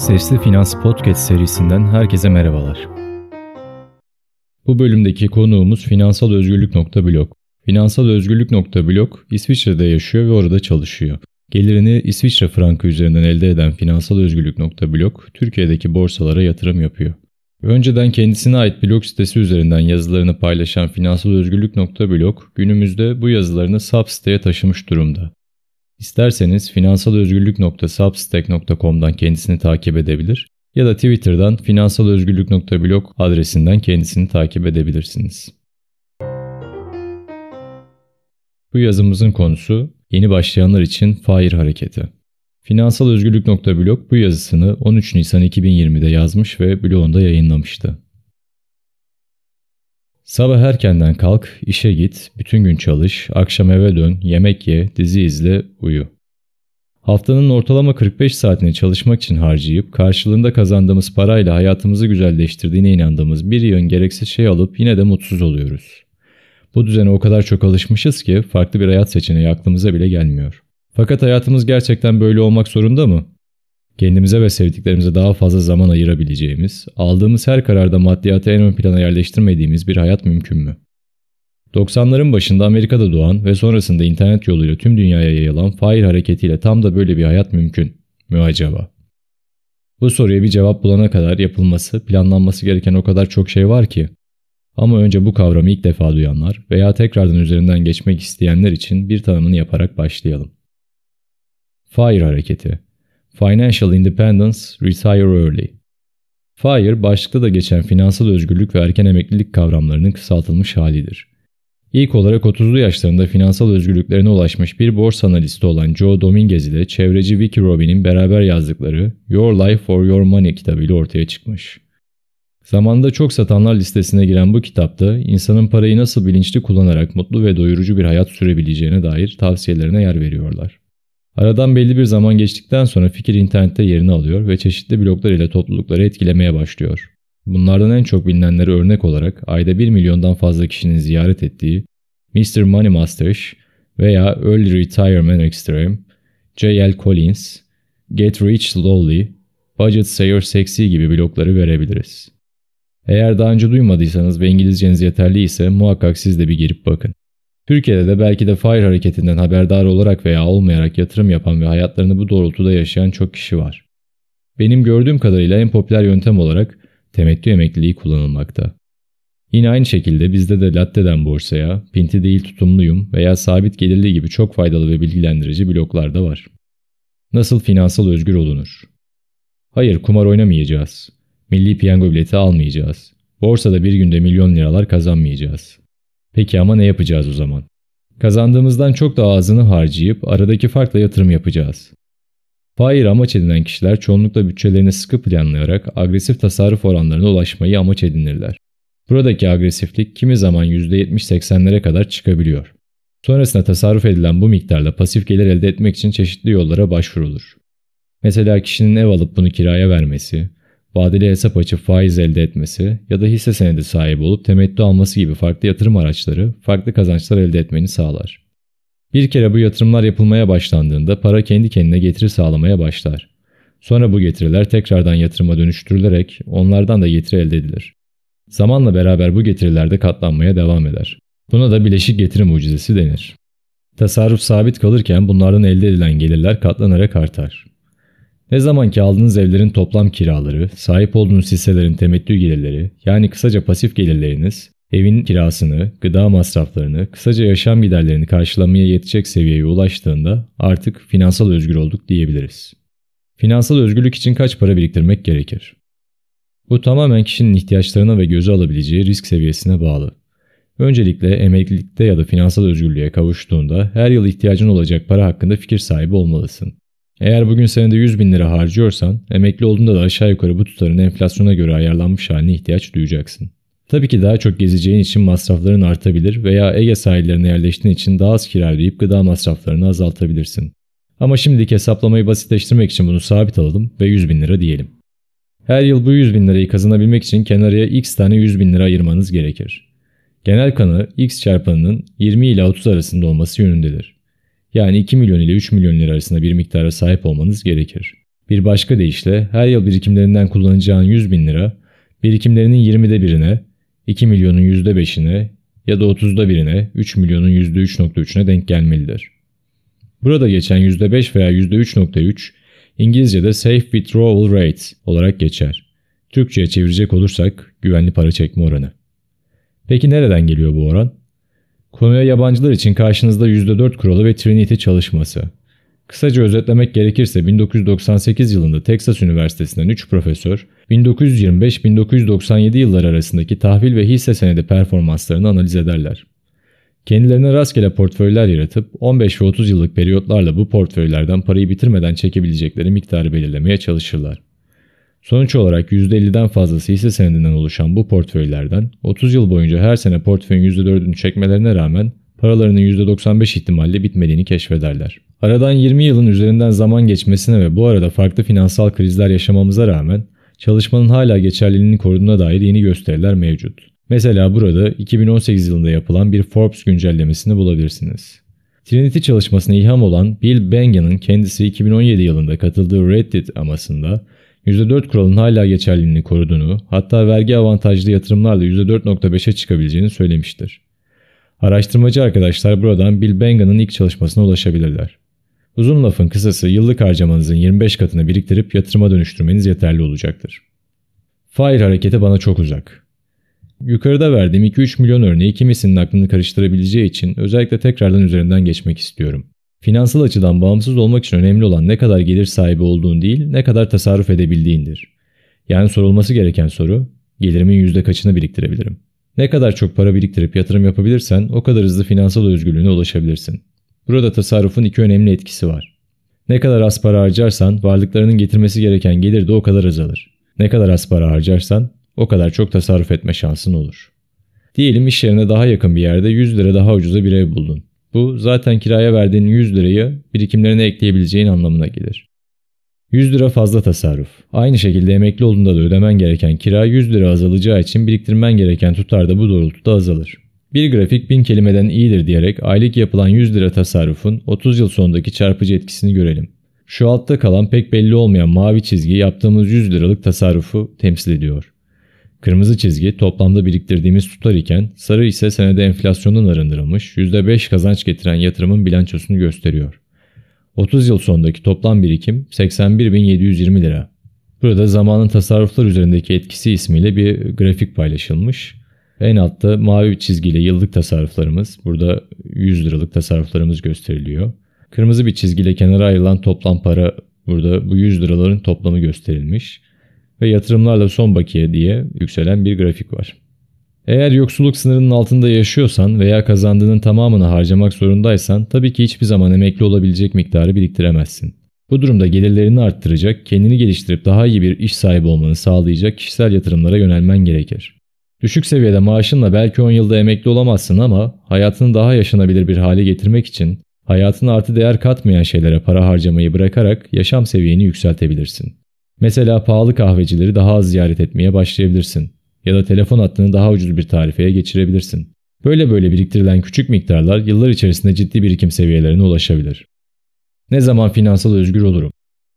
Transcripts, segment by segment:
Sesli Finans Podcast serisinden herkese merhabalar. Bu bölümdeki konuğumuz Finansal Özgürlük.blog. Finansal Özgürlük.blog İsviçre'de yaşıyor ve orada çalışıyor. Gelirini İsviçre frankı üzerinden elde eden Finansal Özgürlük.blog Türkiye'deki borsalara yatırım yapıyor. Önceden kendisine ait blog sitesi üzerinden yazılarını paylaşan Finansal Özgürlük.blog günümüzde bu yazılarını Substack'e taşımış durumda. İsterseniz finansalözgürlük.substack.com'dan kendisini takip edebilir ya da Twitter'dan finansalözgürlük.blog adresinden kendisini takip edebilirsiniz. Bu yazımızın konusu yeni başlayanlar için FIRE hareketi. Finansalözgürlük.blog bu yazısını 13 Nisan 2020'de yazmış ve blogunda yayınlamıştı. Sabah erkenden kalk, işe git, bütün gün çalış, akşam eve dön, yemek ye, dizi izle, uyu. Haftanın ortalama 45 saatini çalışmak için harcayıp karşılığında kazandığımız parayla hayatımızı güzelleştirdiğine inandığımız bir yığın gereksiz şey alıp yine de mutsuz oluyoruz. Bu düzene o kadar çok alışmışız ki farklı bir hayat seçeneği aklımıza bile gelmiyor. Fakat hayatımız gerçekten böyle olmak zorunda mı? Kendimize ve sevdiklerimize daha fazla zaman ayırabileceğimiz, aldığımız her kararda maddiyatı en ön plana yerleştirmediğimiz bir hayat mümkün mü? 90'ların başında Amerika'da doğan ve sonrasında internet yoluyla tüm dünyaya yayılan FIRE hareketiyle tam da böyle bir hayat mümkün mü acaba? Bu soruya bir cevap bulana kadar yapılması, planlanması gereken o kadar çok şey var ki. Ama önce bu kavramı ilk defa duyanlar veya tekrardan üzerinden geçmek isteyenler için bir tanımını yaparak başlayalım. FIRE hareketi Financial Independence, Retire Early. FIRE, başlıkta da geçen finansal özgürlük ve erken emeklilik kavramlarının kısaltılmış halidir. İlk olarak 30'lu yaşlarında finansal özgürlüklerine ulaşmış bir borsa analisti olan Joe Dominguez ile çevreci Vicky Robin'in beraber yazdıkları Your Life for Your Money kitabıyla ortaya çıkmış. Zamanında çok satanlar listesine giren bu kitapta insanın parayı nasıl bilinçli kullanarak mutlu ve doyurucu bir hayat sürebileceğine dair tavsiyelerine yer veriyorlar. Aradan belli bir zaman geçtikten sonra fikir internette yerini alıyor ve çeşitli bloglar ile toplulukları etkilemeye başlıyor. Bunlardan en çok bilinenleri örnek olarak ayda 1 milyondan fazla kişinin ziyaret ettiği Mr. Money Mustache veya Early Retirement Extreme, J.L. Collins, Get Rich Slowly, Budget Saver Sexy gibi blogları verebiliriz. Eğer daha önce duymadıysanız ve İngilizceniz yeterli ise muhakkak siz de bir girip bakın. Türkiye'de de belki de FIRE hareketinden haberdar olarak veya olmayarak yatırım yapan ve hayatlarını bu doğrultuda yaşayan çok kişi var. Benim gördüğüm kadarıyla en popüler yöntem olarak temettü emekliliği kullanılmakta. Yine aynı şekilde bizde de latteden borsaya, pinti değil tutumluyum veya sabit gelirli gibi çok faydalı ve bilgilendirici bloklar da var. Nasıl finansal özgür olunur? Hayır kumar oynamayacağız. Milli piyango bileti almayacağız. Borsada bir günde milyon liralar kazanmayacağız. Peki ama ne yapacağız o zaman? Kazandığımızdan çok daha azını harcayıp aradaki farkla yatırım yapacağız. FIRE amaç edinen kişiler çoğunlukla bütçelerini sıkı planlayarak agresif tasarruf oranlarına ulaşmayı amaç edinirler. Buradaki agresiflik kimi zaman %70-80'lere kadar çıkabiliyor. Sonrasında tasarruf edilen bu miktarla pasif gelir elde etmek için çeşitli yollara başvurulur. Mesela kişinin ev alıp bunu kiraya vermesi, vadeli hesap açıp faiz elde etmesi ya da hisse senedi sahibi olup temettü alması gibi farklı yatırım araçları farklı kazançlar elde etmeni sağlar. Bir kere bu yatırımlar yapılmaya başlandığında para kendi kendine getiri sağlamaya başlar. Sonra bu getiriler tekrardan yatırıma dönüştürülerek onlardan da getiri elde edilir. Zamanla beraber bu getiriler de katlanmaya devam eder. Buna da bileşik getiri mucizesi denir. Tasarruf sabit kalırken bunlardan elde edilen gelirler katlanarak artar. Ne zaman ki aldığınız evlerin toplam kiraları, sahip olduğunuz hisselerin temettü gelirleri yani kısaca pasif gelirleriniz, evin kirasını, gıda masraflarını, kısaca yaşam giderlerini karşılamaya yetecek seviyeye ulaştığında artık finansal özgür olduk diyebiliriz. Finansal özgürlük için kaç para biriktirmek gerekir? Bu tamamen kişinin ihtiyaçlarına ve göze alabileceği risk seviyesine bağlı. Öncelikle emeklilikte ya da finansal özgürlüğe kavuştuğunda her yıl ihtiyacın olacak para hakkında fikir sahibi olmalısın. Eğer bugün senede 100 bin lira harcıyorsan, emekli olduğunda da aşağı yukarı bu tutarın enflasyona göre ayarlanmış haline ihtiyaç duyacaksın. Tabii ki daha çok gezeceğin için masrafların artabilir veya Ege sahillerine yerleştiğin için daha az kira ödeyip gıda masraflarını azaltabilirsin. Ama şimdiki hesaplamayı basitleştirmek için bunu sabit alalım ve 100 bin lira diyelim. Her yıl bu 100 bin lirayı kazanabilmek için kenarıya x tane 100 bin lira ayırmanız gerekir. Genel kanı x çarpanının 20 ile 30 arasında olması yönündedir. Yani 2 milyon ile 3 milyon lira arasında bir miktara sahip olmanız gerekir. Bir başka deyişle her yıl birikimlerinden kullanacağın 100 bin lira, birikimlerinin 20'de birine, 2 milyonun %5'ine ya da 30'da birine 3 milyonun %3.3'üne denk gelmelidir. Burada geçen %5 veya %3.3 İngilizce'de Safe Withdrawal Rate olarak geçer. Türkçe'ye çevirecek olursak güvenli para çekme oranı. Peki nereden geliyor bu oran? Konuya yabancılar için karşınızda %4 kuralı ve Trinity çalışması. Kısaca özetlemek gerekirse 1998 yılında Texas Üniversitesi'nden 3 profesör 1925-1997 yılları arasındaki tahvil ve hisse senedi performanslarını analiz ederler. Kendilerine rastgele portföyler yaratıp 15 ve 30 yıllık periyotlarla bu portföylerden parayı bitirmeden çekebilecekleri miktarı belirlemeye çalışırlar. Sonuç olarak %50'den fazlası hisse senedinden oluşan bu portföylerden 30 yıl boyunca her sene portföyün %4'ünü çekmelerine rağmen paralarının %95 ihtimalle bitmediğini keşfederler. Aradan 20 yılın üzerinden zaman geçmesine ve bu arada farklı finansal krizler yaşamamıza rağmen çalışmanın hala geçerliliğini koruduğuna dair yeni gösteriler mevcut. Mesela burada 2018 yılında yapılan bir Forbes güncellemesini bulabilirsiniz. Trinity çalışmasına ilham olan Bill Bengen'ın kendisi 2017 yılında katıldığı Reddit amasında %4 kuralın hala geçerliliğini koruduğunu, hatta vergi avantajlı yatırımlarla %4.5'e çıkabileceğini söylemiştir. Araştırmacı arkadaşlar buradan Bill Bengen'ın ilk çalışmasına ulaşabilirler. Uzun lafın kısası yıllık harcamanızın 25 katını biriktirip yatırıma dönüştürmeniz yeterli olacaktır. FIRE hareketi bana çok uzak. Yukarıda verdiğim 2-3 milyon örneği kimisinin aklını karıştırabileceği için özellikle tekrardan üzerinden geçmek istiyorum. Finansal açıdan bağımsız olmak için önemli olan ne kadar gelir sahibi olduğun değil, ne kadar tasarruf edebildiğindir. Yani sorulması gereken soru, gelirimin yüzde kaçını biriktirebilirim? Ne kadar çok para biriktirip yatırım yapabilirsen o kadar hızlı finansal özgürlüğüne ulaşabilirsin. Burada tasarrufun iki önemli etkisi var. Ne kadar az para harcarsan varlıklarının getirmesi gereken gelir de o kadar azalır. Ne kadar az para harcarsan o kadar çok tasarruf etme şansın olur. Diyelim iş yerine daha yakın bir yerde 100 lira daha ucuza bir ev buldun. Bu zaten kiraya verdiğin 100 lirayı birikimlerine ekleyebileceğin anlamına gelir. 100 lira fazla tasarruf. Aynı şekilde emekli olduğunda da ödemen gereken kira 100 lira azalacağı için biriktirmen gereken tutar da bu doğrultuda azalır. Bir grafik bin kelimeden iyidir diyerek aylık yapılan 100 lira tasarrufun 30 yıl sonundaki çarpıcı etkisini görelim. Şu altta kalan pek belli olmayan mavi çizgi yaptığımız 100 liralık tasarrufu temsil ediyor. Kırmızı çizgi toplamda biriktirdiğimiz tutar iken sarı ise senede enflasyondan arındırılmış %5 kazanç getiren yatırımın bilançosunu gösteriyor. 30 yıl sonundaki toplam birikim 81.720 lira. Burada zamanın tasarruflar üzerindeki etkisi ismiyle bir grafik paylaşılmış. En altta mavi çizgiyle yıllık tasarruflarımız, burada 100 liralık tasarruflarımız gösteriliyor. Kırmızı bir çizgiyle kenara ayrılan toplam para burada bu 100 liraların toplamı gösterilmiş ve yatırımlarla son bakiye diye yükselen bir grafik var. Eğer yoksulluk sınırının altında yaşıyorsan veya kazandığının tamamını harcamak zorundaysan tabii ki hiçbir zaman emekli olabilecek miktarı biriktiremezsin. Bu durumda gelirlerini arttıracak, kendini geliştirip daha iyi bir iş sahibi olmanı sağlayacak kişisel yatırımlara yönelmen gerekir. Düşük seviyede maaşınla belki 10 yılda emekli olamazsın ama hayatını daha yaşanabilir bir hale getirmek için hayatına artı değer katmayan şeylere para harcamayı bırakarak yaşam seviyeni yükseltebilirsin. Mesela pahalı kahvecileri daha az ziyaret etmeye başlayabilirsin. Ya da telefon hattını daha ucuz bir tarifeye geçirebilirsin. Böyle böyle biriktirilen küçük miktarlar yıllar içerisinde ciddi birikim seviyelerine ulaşabilir. Ne zaman finansal özgür olurum?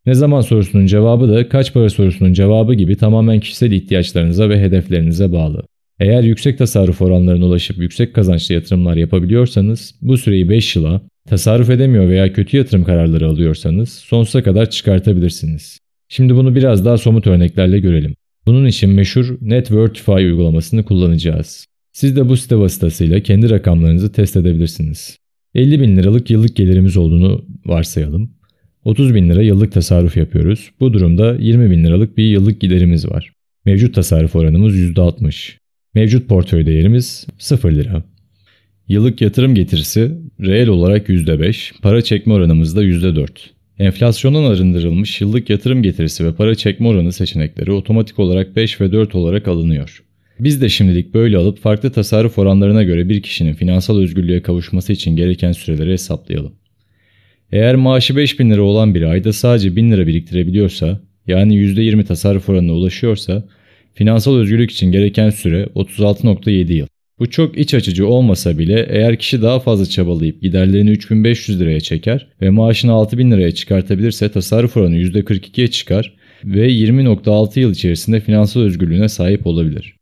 Ne zaman sorusunun cevabı da kaç para sorusunun cevabı gibi tamamen kişisel ihtiyaçlarınıza ve hedeflerinize bağlı. Eğer yüksek tasarruf oranlarına ulaşıp yüksek kazançlı yatırımlar yapabiliyorsanız bu süreyi 5 yıla, tasarruf edemiyor veya kötü yatırım kararları alıyorsanız sonsuza kadar çıkartabilirsiniz. Şimdi bunu biraz daha somut örneklerle görelim. Bunun için meşhur Networkify uygulamasını kullanacağız. Siz de bu site vasıtasıyla kendi rakamlarınızı test edebilirsiniz. 50 bin liralık yıllık gelirimiz olduğunu varsayalım. 30 bin lira yıllık tasarruf yapıyoruz. Bu durumda 20 bin liralık bir yıllık giderimiz var. Mevcut tasarruf oranımız %60. Mevcut portföy değerimiz 0 lira. Yıllık yatırım getirisi reel olarak %5, para çekme oranımız da %4. Enflasyondan arındırılmış yıllık yatırım getirisi ve para çekme oranı seçenekleri otomatik olarak 5 ve 4 olarak alınıyor. Biz de şimdilik böyle alıp farklı tasarruf oranlarına göre bir kişinin finansal özgürlüğe kavuşması için gereken süreleri hesaplayalım. Eğer maaşı 5000 lira olan biri ayda sadece 1000 lira biriktirebiliyorsa, yani %20 tasarruf oranına ulaşıyorsa, finansal özgürlük için gereken süre 36.7 yıl. Bu çok iç açıcı olmasa bile eğer kişi daha fazla çabalayıp giderlerini 3500 liraya çeker ve maaşını 6000 liraya çıkartabilirse tasarruf oranı %42'ye çıkar ve 20.6 yıl içerisinde finansal özgürlüğüne sahip olabilir.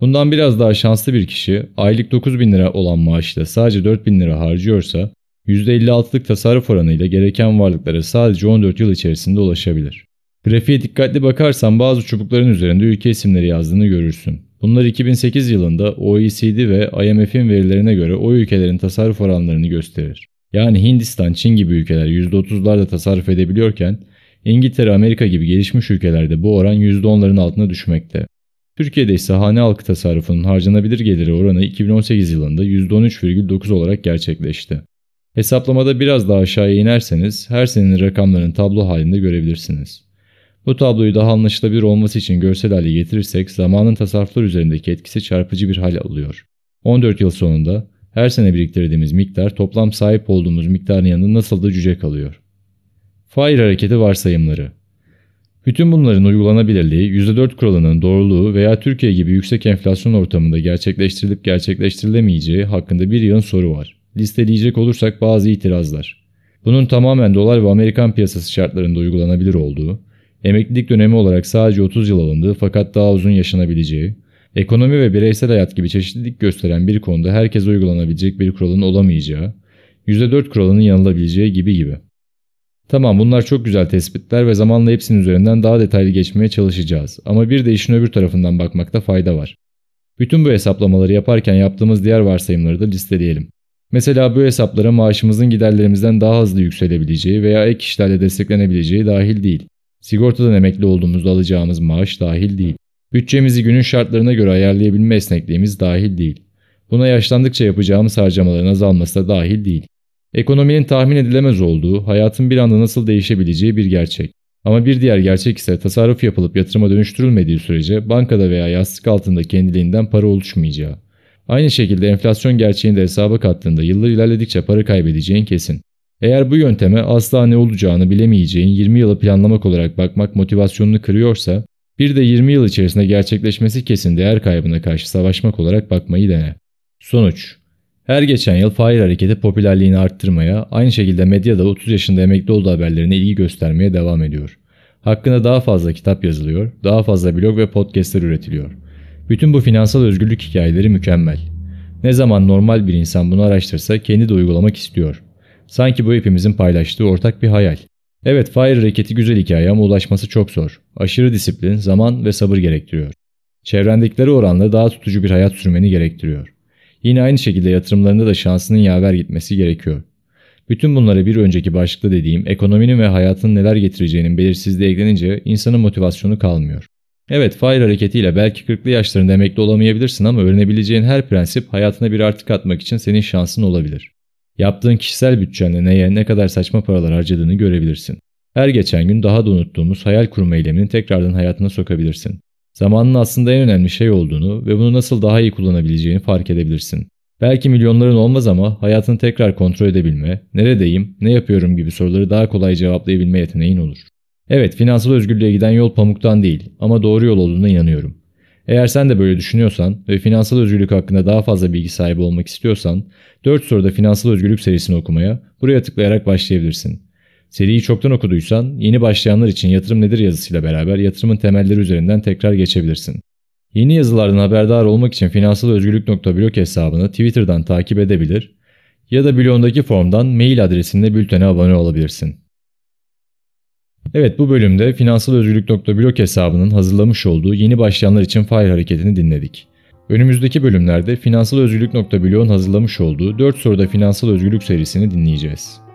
Bundan biraz daha şanslı bir kişi aylık 9000 lira olan maaşla sadece 4000 lira harcıyorsa %56'lık tasarruf oranıyla gereken varlıklara sadece 14 yıl içerisinde ulaşabilir. Grafiğe dikkatli bakarsan bazı çubukların üzerinde ülke isimleri yazdığını görürsün. Bunlar 2008 yılında OECD ve IMF'in verilerine göre o ülkelerin tasarruf oranlarını gösterir. Yani Hindistan, Çin gibi ülkeler %30'larda tasarruf edebiliyorken İngiltere, Amerika gibi gelişmiş ülkelerde bu oran %10'ların altına düşmekte. Türkiye'de ise hane halkı tasarrufunun harcanabilir geliri oranı 2018 yılında %13,9 olarak gerçekleşti. Hesaplamada biraz daha aşağıya inerseniz her senenin rakamlarını tablo halinde görebilirsiniz. Bu tabloyu daha anlaşılabilir olması için görsel hale getirirsek zamanın tasarruflar üzerindeki etkisi çarpıcı bir hal alıyor. 14 yıl sonunda her sene biriktirdiğimiz miktar toplam sahip olduğumuz miktarın yanında nasıl da cüce kalıyor. Fair hareketi varsayımları bütün bunların uygulanabilirliği, %4 kuralının doğruluğu veya Türkiye gibi yüksek enflasyon ortamında gerçekleştirilip gerçekleştirilemeyeceği hakkında bir yığın soru var. Listeleyecek olursak bazı itirazlar. Bunun tamamen dolar ve Amerikan piyasası şartlarında uygulanabilir olduğu, emeklilik dönemi olarak sadece 30 yıl alındığı fakat daha uzun yaşanabileceği, ekonomi ve bireysel hayat gibi çeşitlilik gösteren bir konuda herkese uygulanabilecek bir kuralın olamayacağı, %4 kuralının yanılabileceği gibi gibi. Tamam bunlar çok güzel tespitler ve zamanla hepsinin üzerinden daha detaylı geçmeye çalışacağız. Ama bir de işin öbür tarafından bakmakta fayda var. Bütün bu hesaplamaları yaparken yaptığımız diğer varsayımları da listeleyelim. Mesela bu hesaplara maaşımızın giderlerimizden daha hızlı yükselebileceği veya ek işlerle desteklenebileceği dahil değil. Sigortadan emekli olduğumuzda alacağımız maaş dahil değil. Bütçemizi günün şartlarına göre ayarlayabilme esnekliğimiz dahil değil. Buna yaşlandıkça yapacağımız harcamaların azalması da dahil değil. Ekonominin tahmin edilemez olduğu, hayatın bir anda nasıl değişebileceği bir gerçek. Ama bir diğer gerçek ise tasarruf yapılıp yatırıma dönüştürülmediği sürece bankada veya yastık altında kendiliğinden para oluşmayacağı. Aynı şekilde enflasyon gerçeğini de hesaba kattığında yıllar ilerledikçe para kaybedeceğin kesin. Eğer bu yönteme asla ne olacağını bilemeyeceğin 20 yılı planlamak olarak bakmak motivasyonunu kırıyorsa, bir de 20 yıl içerisinde gerçekleşmesi kesin değer kaybına karşı savaşmak olarak bakmayı dene. Sonuç her geçen yıl fail hareketi popülerliğini arttırmaya, aynı şekilde medyada 30 yaşında emekli olduğu haberlerine ilgi göstermeye devam ediyor. Hakkında daha fazla kitap yazılıyor, daha fazla blog ve podcastler üretiliyor. Bütün bu finansal özgürlük hikayeleri mükemmel. Ne zaman normal bir insan bunu araştırsa kendi de uygulamak istiyor. Sanki bu hepimizin paylaştığı ortak bir hayal. Evet FIRE hareketi güzel hikaye ama ulaşması çok zor. Aşırı disiplin, zaman ve sabır gerektiriyor. Çevrendekileri oranla daha tutucu bir hayat sürmeni gerektiriyor. Yine aynı şekilde yatırımlarında da şansının yaver gitmesi gerekiyor. Bütün bunlara bir önceki başlıkta dediğim ekonominin ve hayatın neler getireceğinin belirsizliği eklenince insanın motivasyonu kalmıyor. Evet FIRE hareketiyle belki 40'lı yaşlarında emekli olamayabilirsin ama öğrenebileceğin her prensip hayatına bir artı katmak için senin şansın olabilir. Yaptığın kişisel bütçenle neye ne kadar saçma paralar harcadığını görebilirsin. Her geçen gün daha da unuttuğumuz hayal kurma eylemini tekrardan hayatına sokabilirsin. Zamanın aslında en önemli şey olduğunu ve bunu nasıl daha iyi kullanabileceğini fark edebilirsin. Belki milyonların olmaz ama hayatını tekrar kontrol edebilme, neredeyim, ne yapıyorum gibi soruları daha kolay cevaplayabilme yeteneğin olur. Evet finansal özgürlüğe giden yol pamuktan değil ama doğru yol olduğuna inanıyorum. Eğer sen de böyle düşünüyorsan ve finansal özgürlük hakkında daha fazla bilgi sahibi olmak istiyorsan 4 soruda finansal özgürlük serisini okumaya buraya tıklayarak başlayabilirsin. Seriyi çoktan okuduysan yeni başlayanlar için yatırım nedir yazısıyla beraber yatırımın temelleri üzerinden tekrar geçebilirsin. Yeni yazılardan haberdar olmak için finansalözgürlük.blog hesabını Twitter'dan takip edebilir ya da blogundaki formdan mail adresinde bültene abone olabilirsin. Evet bu bölümde finansalözgürlük.blog hesabının hazırlamış olduğu yeni başlayanlar için FIRE hareketini dinledik. Önümüzdeki bölümlerde finansalözgürlük.blog'un hazırlamış olduğu 4 soruda finansal özgürlük serisini dinleyeceğiz.